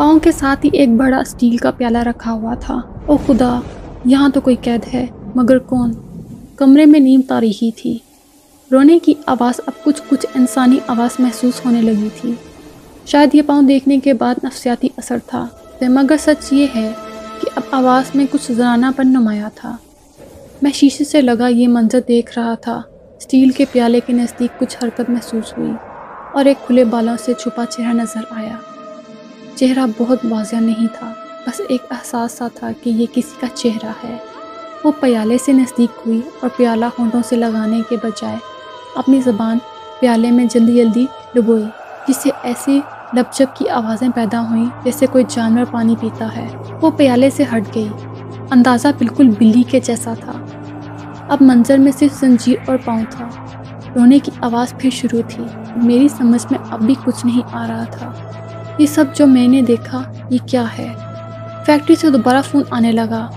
پاؤں کے ساتھ ہی ایک بڑا اسٹیل کا پیالہ رکھا ہوا تھا۔ او خدا، یہاں تو کوئی قید ہے، مگر کون؟ کمرے میں نیم تاریخی تھی۔ رونے کی آواز اب کچھ کچھ انسانی آواز محسوس ہونے لگی تھی۔ شاید یہ پاؤں دیکھنے کے بعد نفسیاتی اثر تھا۔ مگر سچ یہ ہے کہ اب آواز میں کچھ زرانہ پر نمایاں تھا۔ میں شیشے سے لگا یہ منظر دیکھ رہا تھا۔ اسٹیل کے پیالے کے نزدیک کچھ حرکت محسوس ہوئی اور ایک کھلے بالوں سے چھپا چہرہ نظر آیا۔ چہرہ بہت واضح نہیں تھا، بس ایک احساس سا تھا کہ یہ کسی کا چہرہ ہے۔ وہ پیالے سے نزدیک ہوئی اور پیالہ ہونٹوں سے لگانے کے بجائے اپنی زبان پیالے میں جلدی جلدی ڈبوئی جس سے ایسی لپچپ کی آوازیں پیدا ہوئیں جیسے کوئی جانور پانی پیتا ہے۔ وہ پیالے سے ہٹ گئی۔ اندازہ بالکل بلی کے جیسا تھا۔ اب منظر میں صرف زنجیر اور پاؤں تھا۔ رونے کی آواز پھر شروع تھی۔ میری سمجھ میں اب بھی کچھ نہیں آ رہا تھا۔ یہ سب جو میں نے دیکھا، یہ کیا ہے؟ فیکٹری سے دوبارہ فون آنے لگا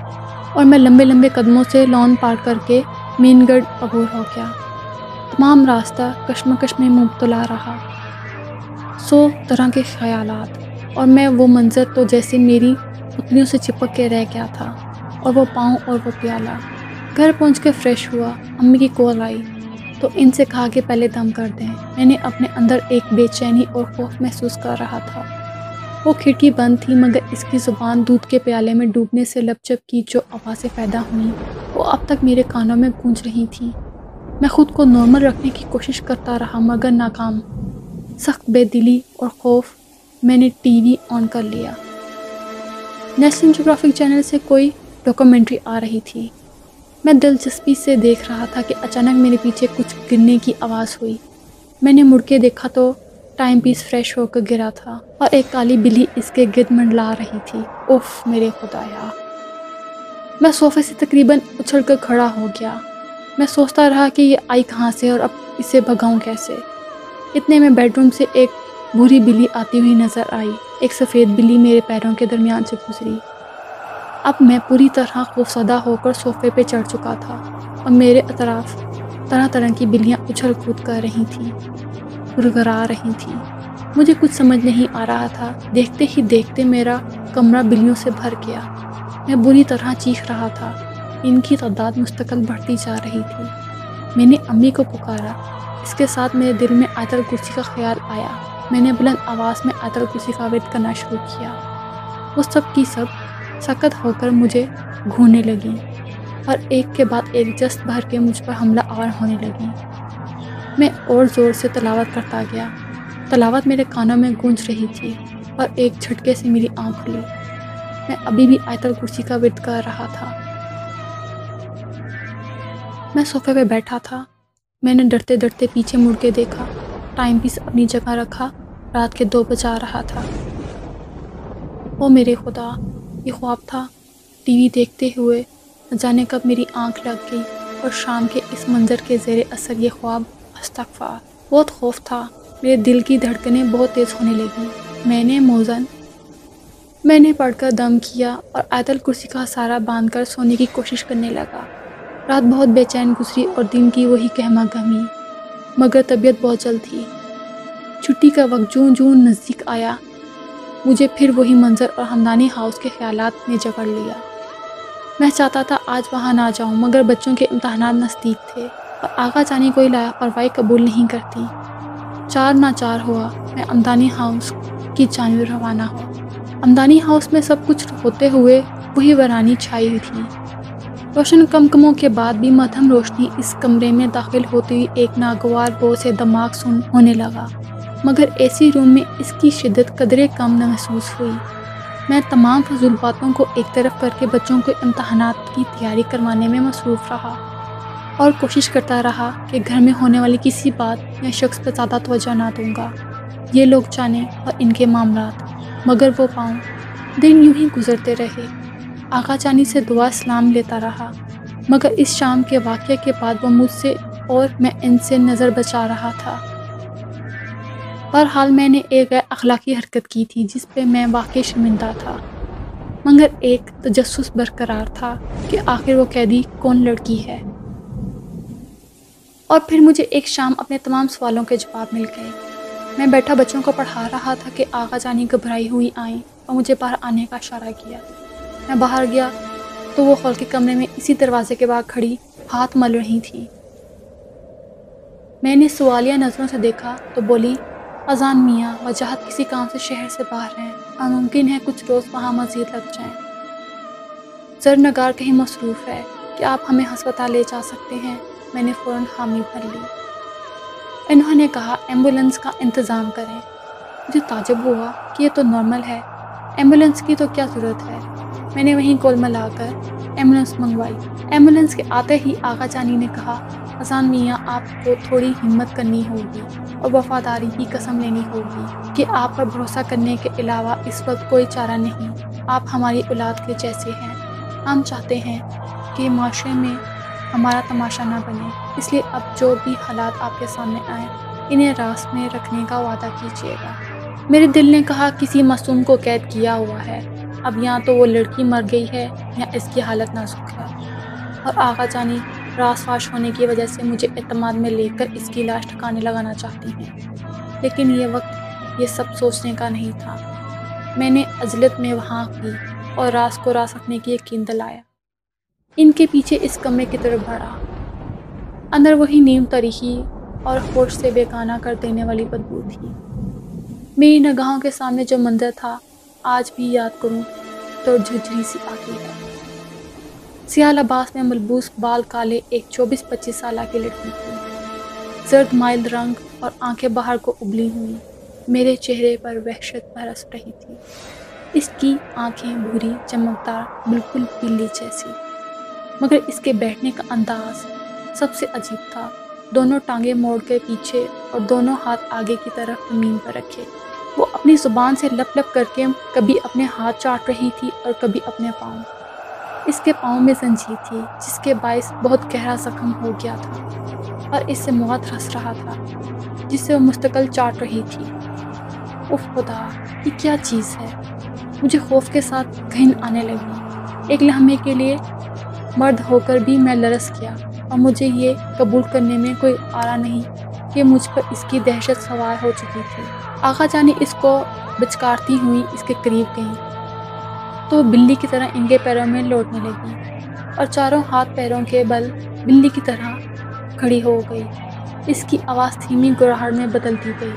اور میں لمبے لمبے قدموں سے لان پار کر کے مین گڑھ عبور ہو گیا۔ تمام راستہ کشمکش میں مبتلا رہا۔ سو طرح کے خیالات، اور میں وہ منظر تو جیسے میری پتلیوں سے چپک کے رہ گیا تھا، اور وہ پاؤں اور وہ پیالہ۔ گھر پہنچ کے فریش ہوا، امی کی کال آئی۔ تو ان سے کہا کہ پہلے دم کر دیں۔ میں نے اپنے اندر ایک بے چینی اور خوف محسوس کر رہا تھا۔ وہ کھڑکی بند تھی، مگر اس کی زبان دودھ کے پیالے میں ڈوبنے سے لپ چپ کی جو آوازیں پیدا ہوئیں، وہ اب تک میرے کانوں میں گونج رہی تھیں۔ میں خود کو نارمل رکھنے کی کوشش کرتا رہا، مگر ناکام۔ سخت بے دلی اور خوف میں نے ٹی وی آن کر لیا۔ نیشنل جغرافک چینل سے کوئی ڈاکومنٹری آ رہی تھی۔ میں دلچسپی سے دیکھ رہا تھا کہ اچانک میرے پیچھے کچھ گرنے کی آواز ہوئی۔ میں نے مڑ کے دیکھا تو ٹائم پیس فریش ہو کر گرا تھا اور ایک کالی بلی اس کے گرد منڈلا رہی تھی۔ اوف، میرے خدایا۔ میں صوفے سے تقریباً اچھل کر کھڑا ہو گیا۔ میں سوچتا رہا کہ یہ آئی کہاں سے اور اب اسے بھگاؤں کیسے۔ اتنے میں بیڈ روم سے ایک بری بلی آتی ہوئی نظر آئی۔ ایک سفید بلی میرے پیروں کے درمیان سے گزری۔ اب میں پوری طرح خوفزدہ ہو کر صوفے پہ چڑھ چکا تھا اور میرے اطراف طرح طرح کی بلیاں اچھل کود کر رہی تھیں۔ گرگرا رہی تھیں مجھے کچھ سمجھ نہیں آ رہا تھا۔ دیکھتے ہی دیکھتے میرا کمرہ بلیوں سے بھر گیا۔ میں بری طرح چیخ رہا تھا۔ ان کی تعداد مستقل بڑھتی جا رہی تھی۔ میں نے امی کو پکارا۔ اس کے ساتھ میرے دل میں آیت الکرسی کا خیال آیا۔ میں نے بلند آواز میں آیت الکرسی کا ورد کرنا شروع کیا۔ وہ سب کی سب سکت ہو کر مجھے گھونے لگیں۔ اور ایک کے بعد ایک جست بھر کے مجھ پر حملہ آور ہونے لگیں۔ میں اور زور سے تلاوت کرتا گیا۔ تلاوت میرے کانوں میں گونج رہی تھی اور ایک جھٹکے سے میری آنکھ کھلی۔ میں ابھی بھی آیت الکرسی کا ورد کر رہا تھا۔ میں صوفے پہ بیٹھا تھا۔ میں نے ڈرتے ڈرتے پیچھے مڑ کے دیکھا۔ ٹائم پیس اپنی جگہ رکھا۔ رات کے دو بجا رہا تھا۔ وہ میرے خدا، یہ خواب تھا۔ ٹی وی دیکھتے ہوئے نہ جانے کب میری آنکھ لگ گئی اور شام کے اس منظر کے زیر اثر یہ خواب استغفار بہت خوف تھا۔ میرے دل کی دھڑکنیں بہت تیز ہونے لگیں۔ میں نے موزن۔ میں نے پڑھ کر دم کیا اور آیت الکرسی کا سارا باندھ کر سونے کی کوشش کرنے لگا۔ رات بہت بے چین گزری اور دن کی وہی کہما گہمی مگر طبیعت بہت جلد تھی۔ چھٹی کا وقت جون جون نزدیک آیا۔ مجھے پھر وہی منظر اور ہمدانی ہاؤس کے خیالات نے جکڑ لیا۔ میں چاہتا تھا آج وہاں نہ جاؤں، مگر بچوں کے امتحانات نزدیک تھے۔ اور آگا جانے کوئی لاپرواہی قبول نہیں کرتی۔ چار نہ چار ہوا۔ میں امدانی ہاؤس کی جانب روانہ ہوا امدانی ہاؤس میں سب کچھ ہوتے ہوئے وہی ورانی چھائی ہوئی تھی۔ روشن کم کموں کے بعد بھی مدھم روشنی اس کمرے میں داخل ہوتی ہوئی ایک ناگوار بو سے دماغ سن ہونے لگا۔ مگر اے سی روم میں اس کی شدت قدرے کم نہ محسوس ہوئی۔ میں تمام فضول باتوں کو ایک طرف کر کے بچوں کو امتحانات کی تیاری کروانے میں مصروف رہا۔ اور کوشش کرتا رہا کہ گھر میں ہونے والی کسی بات یا شخص پر زیادہ توجہ نہ دوں گا۔ یہ لوگ جانیں اور ان کے معاملات، مگر وہ پاؤں دن یوں ہی گزرتے رہے۔ آقا جانی سے دعا اسلام لیتا رہا، مگر اس شام کے واقعے کے بعد وہ مجھ سے اور میں ان سے نظر بچا رہا تھا۔ بہرحال میں نے ایک غیر اخلاقی حرکت کی تھی جس پہ میں واقعی شرمندہ تھا، مگر ایک تجسس برقرار تھا کہ آخر وہ قیدی کون لڑکی ہے۔ اور پھر مجھے ایک شام اپنے تمام سوالوں کے جواب مل گئے۔ میں بیٹھا بچوں کو پڑھا رہا تھا کہ آغا جانی گھبرائی ہوئی آئیں اور مجھے باہر آنے کا اشارہ کیا۔ میں باہر گیا تو وہ خول کے کمرے میں اسی دروازے کے بعد کھڑی ہاتھ مل رہی تھی۔ میں نے سوالیہ نظروں سے دیکھا تو بولی، اذان میاں، وجاہت کسی کام سے شہر سے باہر ہیں۔ اور ممکن ہے کچھ روز وہاں مزید لگ جائیں۔ زرنگار کہیں مصروف ہے کہ آپ ہمیں ہسپتال لے جا سکتے ہیں؟ میں نے فوراً حامی بھر لی۔ انہوں نے کہا ایمبولنس کا انتظام کریں۔ مجھے تعجب ہوا کہ یہ تو نارمل ہے۔ ایمبولنس کی تو کیا ضرورت ہے؟ میں نے وہیں کول ملا کر ایمبولنس منگوائی۔ ایمبولنس کے آتے ہی آغا جانی نے کہا حسان میاں، آپ کو تھوڑی ہمت کرنی ہوگی اور وفاداری کی قسم لینی ہوگی کہ آپ پر بھروسہ کرنے کے علاوہ اس وقت کوئی چارہ نہیں۔ آپ ہماری اولاد کے جیسے ہیں۔ ہم چاہتے ہیں کہ معاشرے میں ہمارا تماشا نہ بنے۔ اس لیے اب جو بھی حالات آپ کے سامنے آئیں انہیں راس میں رکھنے کا وعدہ کیجیے گا۔ میرے دل نے کہا، کسی معصوم کو قید کیا ہوا ہے۔ اب یہاں تو وہ لڑکی مر گئی ہے، یا اس کی حالت نازک ہے۔ اور آغا جانی راس فاش ہونے کی وجہ سے مجھے اعتماد میں لے کر اس کی لاش ٹھکانے لگانا چاہتی ہیں۔ لیکن یہ وقت، یہ سب سوچنے کا نہیں تھا۔ میں نے عزلت میں وہاں کی اور راس کو راس رکھنے کی یقین دلایا۔ ان کے پیچھے اس کمرے کی طرف بڑھا۔ اندر وہی نیم تاریخی اور ہوش سے بیگانہ کر دینے والی بدبو تھی۔ میری نگاہوں کے سامنے جو منظر تھا، آج بھی یاد کروں تو جھجری سی آتی ہے۔ سیاہ لباس میں ملبوس بال کالے ایک چوبیس پچیس سالہ کی لڑکی تھی۔ زرد مائل رنگ اور آنکھیں باہر کو ابلی ہوئی میرے چہرے پر وحشت برس رہی تھی۔ اس کی آنکھیں بھوری، چمکدار، بالکل پیلی جیسی۔ مگر اس کے بیٹھنے کا انداز سب سے عجیب تھا۔ دونوں ٹانگیں موڑ کے پیچھے اور دونوں ہاتھ آگے کی طرف زمین پر رکھے۔ وہ اپنی زبان سے لپ لپ کر کے کبھی اپنے ہاتھ چاٹ رہی تھی اور کبھی اپنے پاؤں۔ اس کے پاؤں میں زنجیر تھی، جس کے باعث بہت گہرا زخم ہو گیا تھا اور اس سے موت رس رہا تھا، جس سے وہ مستقل چاٹ رہی تھی۔ اف خدا، یہ کیا چیز ہے؟ مجھے خوف کے ساتھ گھن آنے لگی۔ ایک لمحے کے لیے مرد ہو کر بھی میں لرس گیا اور مجھے یہ قبول کرنے میں کوئی آرا نہیں کہ مجھ پر اس کی دہشت سوار ہو چکی تھی۔ آغا جانی اس کو بچکارتی ہوئی اس کے قریب گئیں۔ تو بلی کی طرح ان کے پیروں میں لوٹنے لگی اور چاروں ہاتھ پیروں کے بل بلی کی طرح کھڑی ہو گئی۔ اس کی آواز تھیمی گراہڑ میں بدلتی گئی۔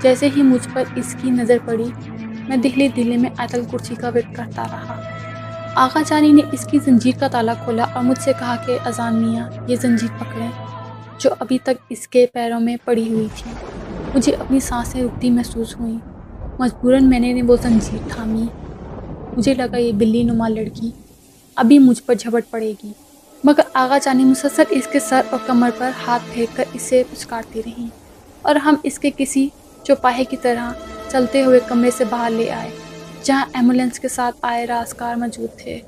جیسے ہی مجھ پر اس کی نظر پڑی، میں دہلی دلی میں ایتل کرسی کا وٹ کرتا رہا۔ آغا جانی نے اس کی زنجیر کا تالا کھولا اور مجھ سے کہا کہ اذان میاں، یہ زنجیر پکڑیں۔ جو ابھی تک اس کے پیروں میں پڑی ہوئی تھی۔ مجھے اپنی سانسیں رکتی محسوس ہوئیں۔ مجبوراً میں نے وہ زنجیر تھامی۔ مجھے لگا یہ بلی نما لڑکی ابھی مجھ پر جھپٹ پڑے گی۔ مگر آغا جانی مسلسل اس کے سر اور کمر پر ہاتھ پھینک کر اسے پچکارتی رہیں۔ اور ہم اس کے کسی چوپاہے کی طرح چلتے ہوئے کمرے سے باہر لے آئے۔ جہاں ایمبولینس کے ساتھ آئے رازکار موجود تھے۔